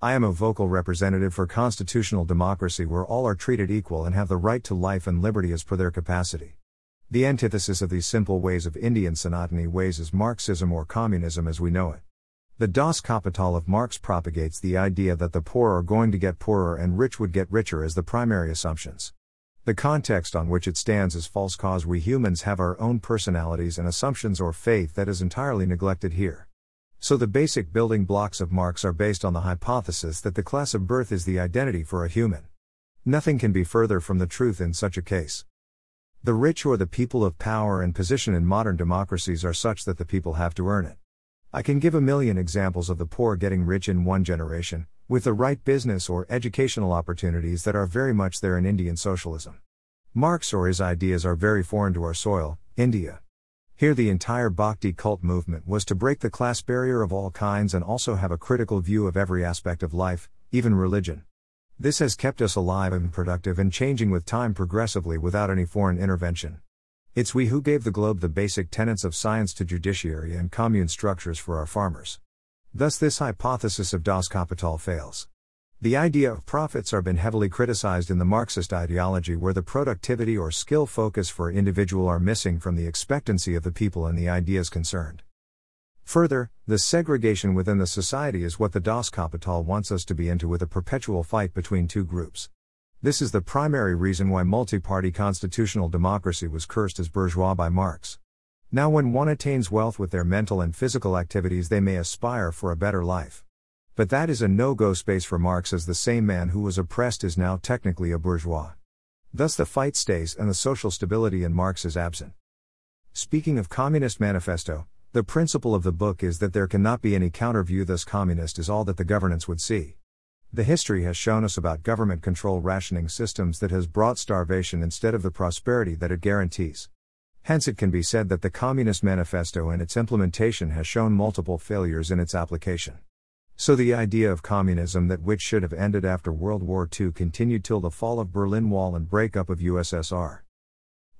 I am a vocal representative for constitutional democracy where all are treated equal and have the right to life and liberty as per their capacity. The antithesis of these simple ways of Indian Sanatani ways is Marxism or communism as we know it. The Das Kapital of Marx propagates the idea that the poor are going to get poorer and rich would get richer as the primary assumptions. The context on which it stands is false cause we humans have our own personalities and assumptions or faith that is entirely neglected here. So the basic building blocks of Marx are based on the hypothesis that the class of birth is the identity for a human. Nothing can be further from the truth in such a case. The rich or the people of power and position in modern democracies are such that the people have to earn it. I can give a million examples of the poor getting rich in one generation, with the right business or educational opportunities that are very much there in Indian socialism. Marx or his ideas are very foreign to our soil, India. Here, the entire Bhakti cult movement was to break the class barrier of all kinds and also have a critical view of every aspect of life, even religion. This has kept us alive and productive and changing with time progressively without any foreign intervention. It's we who gave the globe the basic tenets of science to judiciary and commune structures for our farmers. Thus, this hypothesis of Das Kapital fails. The idea of profits are been heavily criticized in the Marxist ideology where the productivity or skill focus for individual are missing from the expectancy of the people and the ideas concerned. Further, the segregation within the society is what the Das Kapital wants us to be into with a perpetual fight between two groups. This is the primary reason why multi party constitutional democracy was cursed as bourgeois by Marx. Now, when one attains wealth with their mental and physical activities, they may aspire for a better life. But that is a no go space for Marx, as the same man who was oppressed is now technically a bourgeois. Thus, the fight stays and the social stability in Marx is absent. Speaking of Communist Manifesto, the principle of the book is that there cannot be any counter view, thus, communist is all that the governance would see. The history has shown us about government control rationing systems that has brought starvation instead of the prosperity that it guarantees. Hence, it can be said that the Communist Manifesto and its implementation has shown multiple failures in its application. So, the idea of communism that which should have ended after World War II continued till the fall of Berlin Wall and breakup of USSR.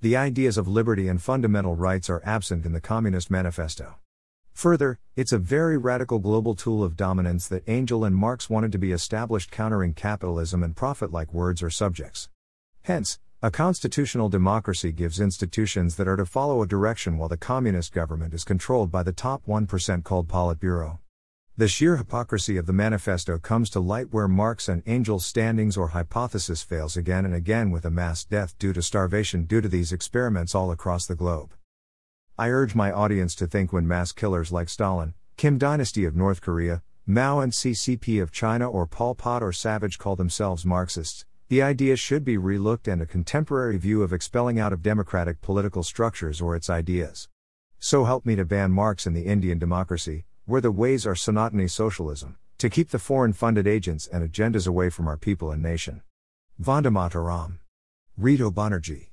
The ideas of liberty and fundamental rights are absent in the Communist Manifesto. Further, it's a very radical global tool of dominance that Engels and Marx wanted to be established countering capitalism and profit like words or subjects. Hence, a constitutional democracy gives institutions that are to follow a direction while the communist government is controlled by the top 1% called Politburo. The sheer hypocrisy of the manifesto comes to light where Marx and Engels' standings or hypothesis fails again and again with a mass death due to starvation due to these experiments all across the globe. I urge my audience to think when mass killers like Stalin, Kim Dynasty of North Korea, Mao and CCP of China or Pol Pot or Savage call themselves Marxists, the idea should be relooked and a contemporary view of expelling out of democratic political structures or its ideas. So help me to ban Marx in the Indian democracy, where the ways are Sanatani socialism, to keep the foreign funded agents and agendas away from our people and nation. Vande Mataram. Rito Banerjee.